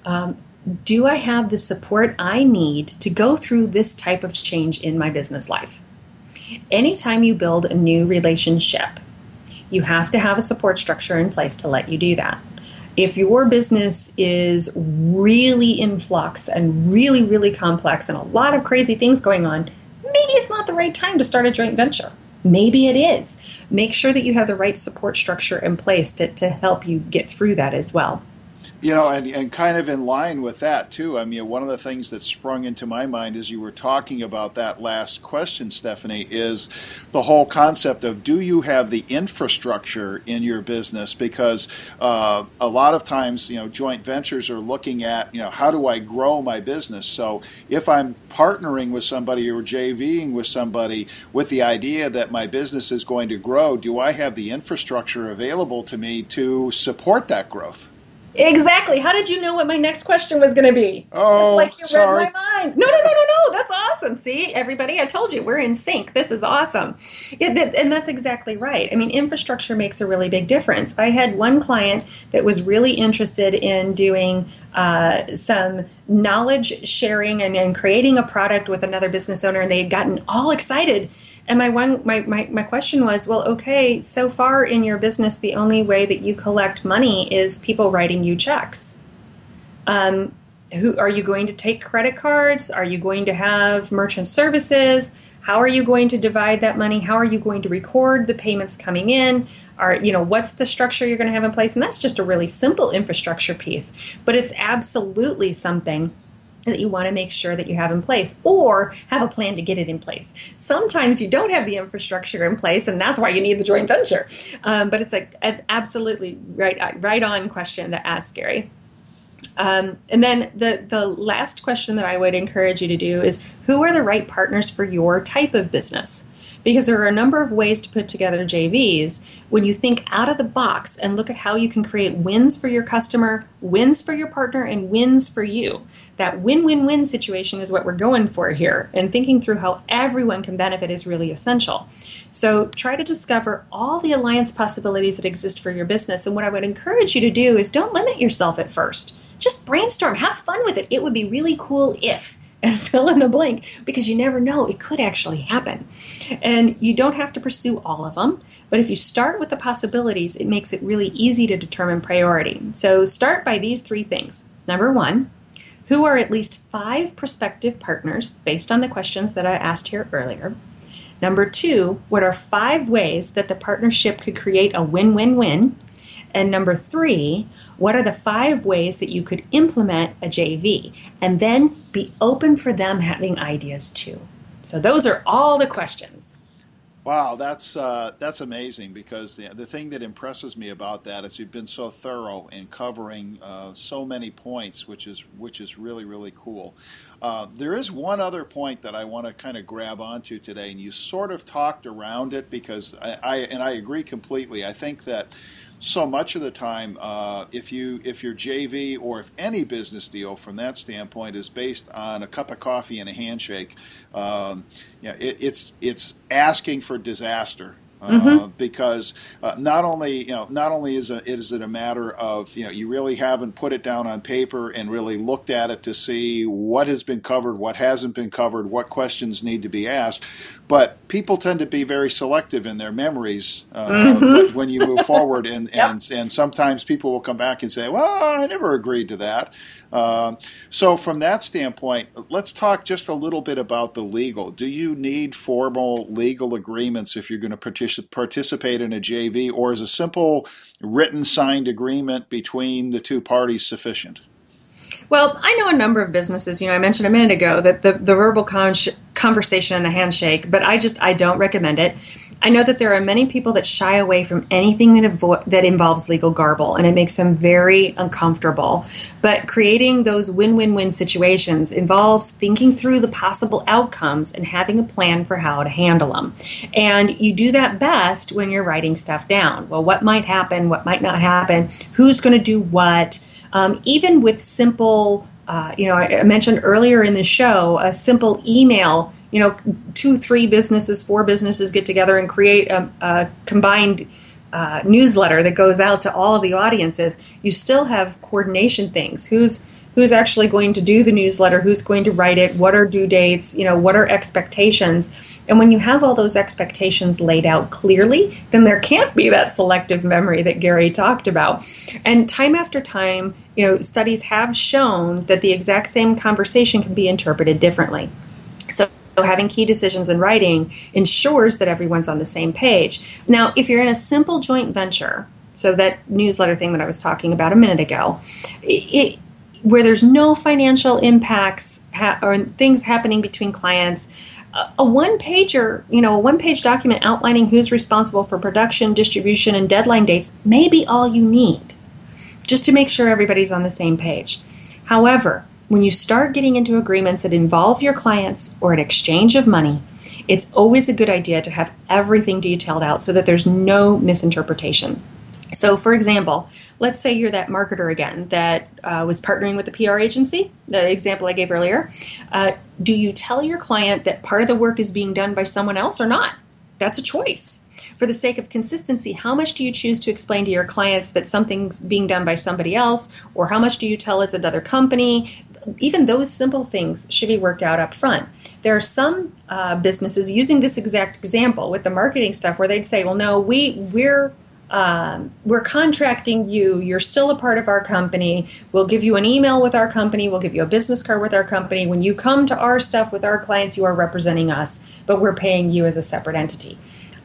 um, do I have the support I need to go through this type of change in my business life? Anytime you build a new relationship, you have to have a support structure in place to let you do that. If your business is really in flux and really, really complex and a lot of crazy things going on, maybe it's not the right time to start a joint venture. Maybe it is. Make sure that you have the right support structure in place to, to help you get through that as well. You know, and, and kind of in line with that, too. I mean, one of the things that sprung into my mind as you were talking about that last question, Stephanie, is the whole concept of do you have the infrastructure in your business? Because uh, a lot of times, you know, joint ventures are looking at, you know, how do I grow my business? So if I'm partnering with somebody or JVing with somebody with the idea that my business is going to grow, do I have the infrastructure available to me to support that growth? Exactly. How did you know what my next question was going to be? Oh, it's like you sorry. read my mind. No, no, no, no, no. That's awesome. See, everybody, I told you we're in sync. This is awesome. Yeah, that, and that's exactly right. I mean, infrastructure makes a really big difference. I had one client that was really interested in doing uh, some knowledge sharing and, and creating a product with another business owner, and they had gotten all excited and my one my, my, my question was, well, okay, so far in your business, the only way that you collect money is people writing you checks. Um, who are you going to take credit cards? Are you going to have merchant services? How are you going to divide that money? How are you going to record the payments coming in? Are you know what's the structure you're going to have in place? And that's just a really simple infrastructure piece, but it's absolutely something that you want to make sure that you have in place or have a plan to get it in place. Sometimes you don't have the infrastructure in place, and that's why you need the joint venture. Um, but it's a, an absolutely right, right on question to ask, Gary. Um, and then the, the last question that I would encourage you to do is who are the right partners for your type of business? Because there are a number of ways to put together JVs. When you think out of the box and look at how you can create wins for your customer, wins for your partner, and wins for you, that win win win situation is what we're going for here. And thinking through how everyone can benefit is really essential. So try to discover all the alliance possibilities that exist for your business. And what I would encourage you to do is don't limit yourself at first. Just brainstorm, have fun with it. It would be really cool if and fill in the blank because you never know, it could actually happen. And you don't have to pursue all of them, but if you start with the possibilities, it makes it really easy to determine priority. So start by these three things. Number one, who are at least five prospective partners based on the questions that I asked here earlier. Number two, what are five ways that the partnership could create a win win win? And number three, what are the five ways that you could implement a JV? And then be open for them having ideas too. So those are all the questions. Wow, that's uh, that's amazing because the, the thing that impresses me about that is you've been so thorough in covering uh, so many points, which is which is really really cool. Uh, there is one other point that I want to kind of grab onto today, and you sort of talked around it because I, I and I agree completely. I think that so much of the time, uh, if you if your JV or if any business deal from that standpoint is based on a cup of coffee and a handshake, um, yeah, it, it's it's asking for disaster. Uh, mm-hmm. because uh, not only you know not only is, a, is it a matter of you know you really haven't put it down on paper and really looked at it to see what has been covered, what hasn't been covered, what questions need to be asked, but people tend to be very selective in their memories uh, mm-hmm. when you move forward, and, yep. and and sometimes people will come back and say, "Well, I never agreed to that." Uh, so, from that standpoint, let's talk just a little bit about the legal. Do you need formal legal agreements if you're going to partic- participate in a JV, or is a simple written signed agreement between the two parties sufficient? Well, I know a number of businesses. You know, I mentioned a minute ago that the, the verbal con- conversation and the handshake, but I just I don't recommend it. I know that there are many people that shy away from anything that that involves legal garble, and it makes them very uncomfortable. But creating those win-win-win situations involves thinking through the possible outcomes and having a plan for how to handle them. And you do that best when you're writing stuff down. Well, what might happen? What might not happen? Who's going to do what? Um, even with simple, uh, you know, I mentioned earlier in the show, a simple email, you know, two, three businesses, four businesses get together and create a, a combined uh, newsletter that goes out to all of the audiences. You still have coordination things. Who's who's actually going to do the newsletter, who's going to write it, what are due dates, you know, what are expectations. And when you have all those expectations laid out clearly, then there can't be that selective memory that Gary talked about. And time after time, you know, studies have shown that the exact same conversation can be interpreted differently. So having key decisions in writing ensures that everyone's on the same page. Now, if you're in a simple joint venture, So that newsletter thing that I was talking about a minute ago, it, where there's no financial impacts ha- or things happening between clients a one pager, you know, a one page document outlining who's responsible for production, distribution, and deadline dates may be all you need just to make sure everybody's on the same page. However, when you start getting into agreements that involve your clients or an exchange of money, it's always a good idea to have everything detailed out so that there's no misinterpretation. So, for example, let's say you're that marketer again that uh, was partnering with the PR agency, the example I gave earlier. Uh, do you tell your client that part of the work is being done by someone else or not? That's a choice. For the sake of consistency, how much do you choose to explain to your clients that something's being done by somebody else, or how much do you tell it's another company? Even those simple things should be worked out up front. There are some uh, businesses using this exact example with the marketing stuff where they'd say, "Well, no, we we're um, we're contracting you. You're still a part of our company. We'll give you an email with our company. We'll give you a business card with our company. When you come to our stuff with our clients, you are representing us, but we're paying you as a separate entity.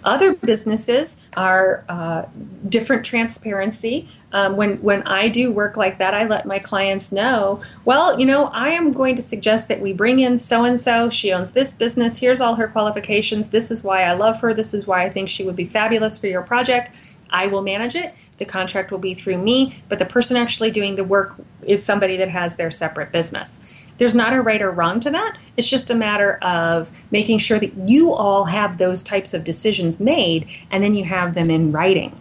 Other businesses are uh, different transparency. Um, when when I do work like that, I let my clients know. Well, you know, I am going to suggest that we bring in so and so. She owns this business. Here's all her qualifications. This is why I love her. This is why I think she would be fabulous for your project I will manage it. The contract will be through me, but the person actually doing the work is somebody that has their separate business. There's not a right or wrong to that. It's just a matter of making sure that you all have those types of decisions made and then you have them in writing.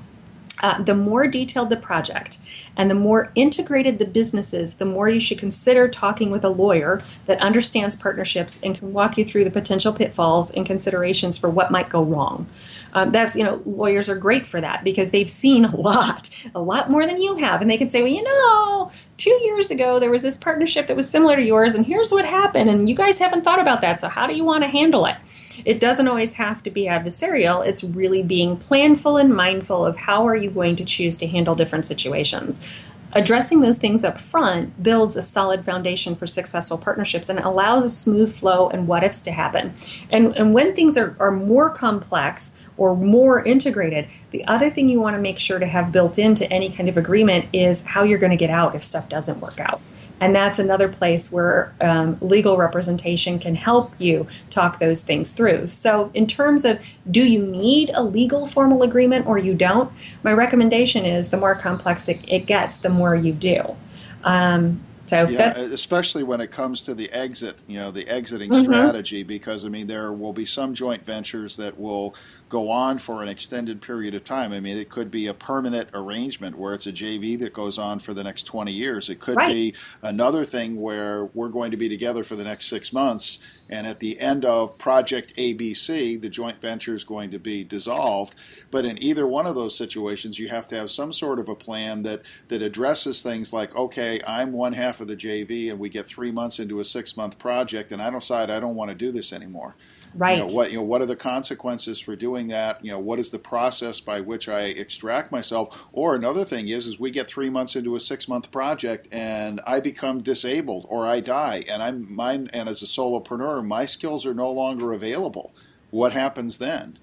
Uh, the more detailed the project and the more integrated the business is, the more you should consider talking with a lawyer that understands partnerships and can walk you through the potential pitfalls and considerations for what might go wrong. Um, that's, you know, lawyers are great for that because they've seen a lot, a lot more than you have. And they can say, well, you know, two years ago there was this partnership that was similar to yours, and here's what happened. And you guys haven't thought about that. So, how do you want to handle it? It doesn't always have to be adversarial. It's really being planful and mindful of how are you going to choose to handle different situations addressing those things up front builds a solid foundation for successful partnerships and allows a smooth flow and what ifs to happen. And, and when things are, are more complex or more integrated, the other thing you want to make sure to have built into any kind of agreement is how you're going to get out if stuff doesn't work out. And that's another place where um, legal representation can help you talk those things through. So, in terms of do you need a legal formal agreement or you don't, my recommendation is the more complex it, it gets, the more you do. Um, so yeah, that's especially when it comes to the exit, you know, the exiting mm-hmm. strategy, because I mean, there will be some joint ventures that will go on for an extended period of time. I mean, it could be a permanent arrangement where it's a JV that goes on for the next 20 years. It could right. be another thing where we're going to be together for the next six months and at the end of Project ABC, the joint venture is going to be dissolved. But in either one of those situations, you have to have some sort of a plan that, that addresses things like, okay, I'm one half of the JV, and we get three months into a six month project, and I decide I don't want to do this anymore. Right. You know, what you know, what are the consequences for doing that? You know, what is the process by which I extract myself? Or another thing is, is we get three months into a six month project and I become disabled or I die, and I'm mine. And as a solopreneur, my skills are no longer available. What happens then?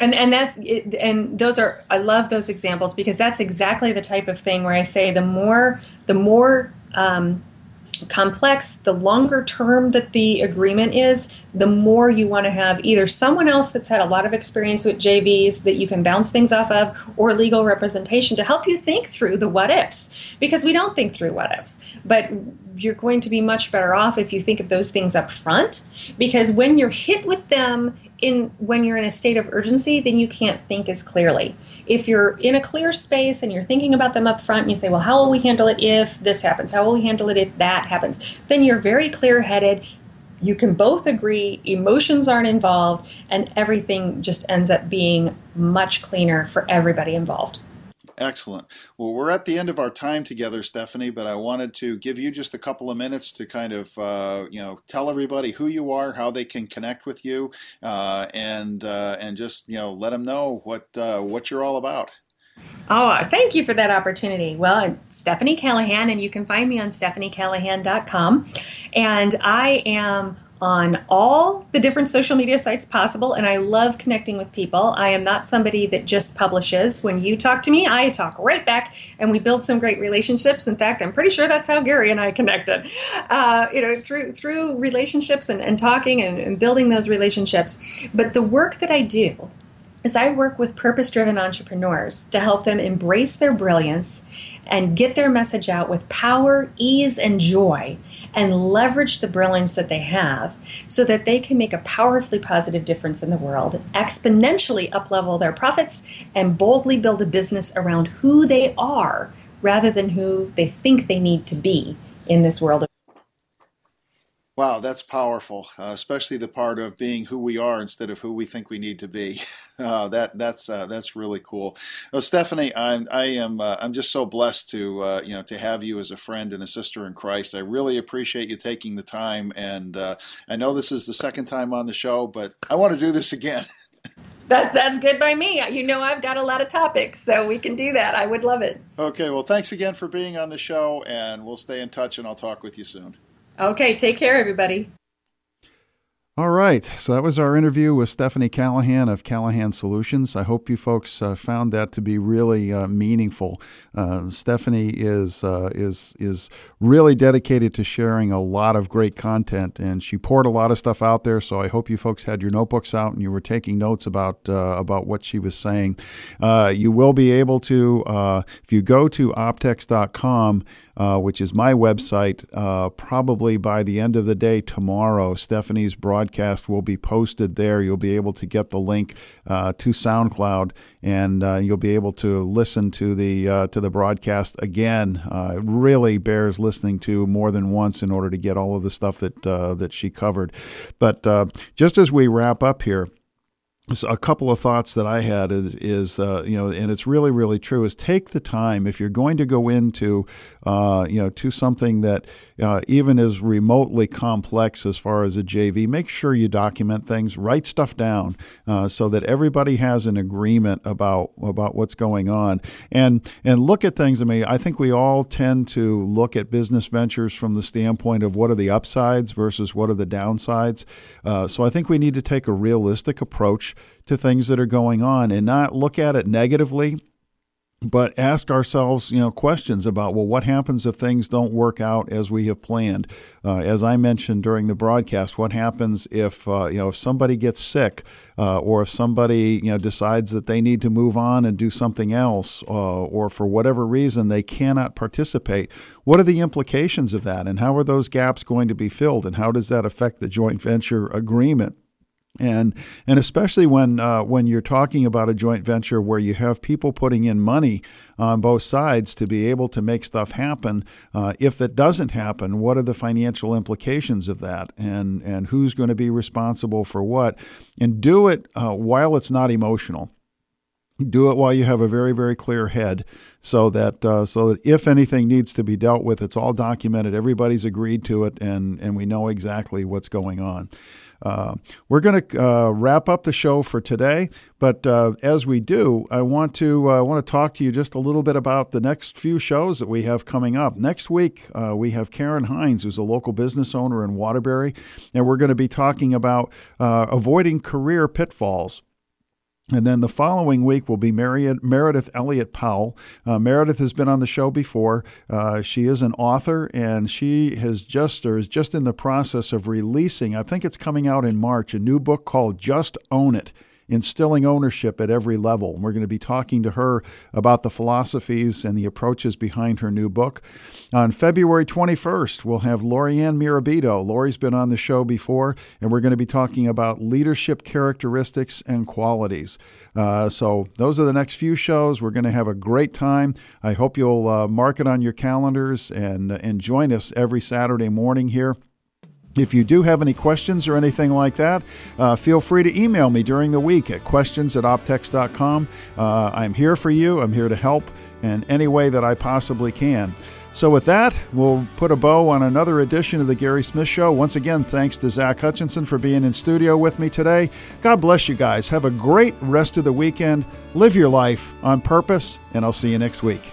and and that's and those are i love those examples because that's exactly the type of thing where i say the more the more um, complex, the longer term that the agreement is, the more you want to have either someone else that's had a lot of experience with JVs that you can bounce things off of, or legal representation to help you think through the what ifs. Because we don't think through what ifs. But you're going to be much better off if you think of those things up front. Because when you're hit with them in when you're in a state of urgency, then you can't think as clearly. If you're in a clear space and you're thinking about them up front and you say, well, how will we handle it if this happens? How will we handle it if that happens? Then you're very clear headed. You can both agree, emotions aren't involved, and everything just ends up being much cleaner for everybody involved. Excellent. Well, we're at the end of our time together, Stephanie, but I wanted to give you just a couple of minutes to kind of, uh, you know, tell everybody who you are, how they can connect with you, uh, and uh, and just you know let them know what uh, what you're all about. Oh, thank you for that opportunity. Well, I'm Stephanie Callahan, and you can find me on stephaniecallahan.com. And I am on all the different social media sites possible, and I love connecting with people. I am not somebody that just publishes. When you talk to me, I talk right back, and we build some great relationships. In fact, I'm pretty sure that's how Gary and I connected. Uh, you know, through through relationships and, and talking and, and building those relationships. But the work that I do is I work with purpose driven entrepreneurs to help them embrace their brilliance and get their message out with power, ease, and joy and leverage the brilliance that they have so that they can make a powerfully positive difference in the world, exponentially uplevel their profits, and boldly build a business around who they are rather than who they think they need to be in this world. Wow, that's powerful, uh, especially the part of being who we are instead of who we think we need to be. Uh, that that's uh, that's really cool. Well, Stephanie, I'm I am uh, I'm just so blessed to uh, you know to have you as a friend and a sister in Christ. I really appreciate you taking the time, and uh, I know this is the second time on the show, but I want to do this again. That, that's good by me. You know, I've got a lot of topics, so we can do that. I would love it. Okay, well, thanks again for being on the show, and we'll stay in touch, and I'll talk with you soon. Okay, take care, everybody. All right, so that was our interview with Stephanie Callahan of Callahan Solutions. I hope you folks uh, found that to be really uh, meaningful. Uh, Stephanie is uh, is is really dedicated to sharing a lot of great content, and she poured a lot of stuff out there. So I hope you folks had your notebooks out and you were taking notes about uh, about what she was saying. Uh, you will be able to if you go to optex.com. Uh, which is my website. Uh, probably by the end of the day tomorrow, Stephanie's broadcast will be posted there. You'll be able to get the link uh, to SoundCloud, and uh, you'll be able to listen to the uh, to the broadcast again. it really bears listening to more than once in order to get all of the stuff that uh, that she covered. But uh, just as we wrap up here a couple of thoughts that I had is, is uh, you know, and it's really, really true. Is take the time if you're going to go into, uh, you know, to something that uh, even is remotely complex as far as a JV. Make sure you document things, write stuff down, uh, so that everybody has an agreement about about what's going on, and and look at things. I mean, I think we all tend to look at business ventures from the standpoint of what are the upsides versus what are the downsides. Uh, so I think we need to take a realistic approach to things that are going on and not look at it negatively but ask ourselves, you know, questions about well, what happens if things don't work out as we have planned? Uh, as I mentioned during the broadcast, what happens if uh, you know if somebody gets sick, uh, or if somebody you know decides that they need to move on and do something else, uh, or for whatever reason they cannot participate? What are the implications of that, and how are those gaps going to be filled, and how does that affect the joint venture agreement? And and especially when uh, when you're talking about a joint venture where you have people putting in money on both sides to be able to make stuff happen. Uh, if that doesn't happen, what are the financial implications of that, and and who's going to be responsible for what? And do it uh, while it's not emotional do it while you have a very very clear head so that uh, so that if anything needs to be dealt with it's all documented everybody's agreed to it and and we know exactly what's going on uh, we're going to uh, wrap up the show for today, but uh, as we do, I want to uh, want to talk to you just a little bit about the next few shows that we have coming up. Next week, uh, we have Karen Hines, who's a local business owner in Waterbury, and we're going to be talking about uh, avoiding career pitfalls. And then the following week will be Meredith Elliott Powell. Uh, Meredith has been on the show before. Uh, she is an author, and she has just or is just in the process of releasing. I think it's coming out in March. A new book called Just Own It instilling ownership at every level. We're going to be talking to her about the philosophies and the approaches behind her new book. On February 21st, we'll have Lorianne Mirabito. Lori's been on the show before, and we're going to be talking about leadership characteristics and qualities. Uh, so those are the next few shows. We're going to have a great time. I hope you'll uh, mark it on your calendars and, and join us every Saturday morning here. If you do have any questions or anything like that, uh, feel free to email me during the week at questions at optex.com. Uh, I'm here for you. I'm here to help in any way that I possibly can. So, with that, we'll put a bow on another edition of The Gary Smith Show. Once again, thanks to Zach Hutchinson for being in studio with me today. God bless you guys. Have a great rest of the weekend. Live your life on purpose, and I'll see you next week.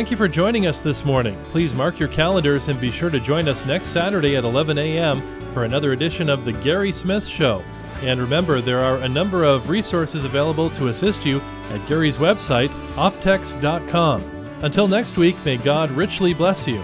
Thank you for joining us this morning. Please mark your calendars and be sure to join us next Saturday at 11 a.m. for another edition of The Gary Smith Show. And remember, there are a number of resources available to assist you at Gary's website, optex.com. Until next week, may God richly bless you.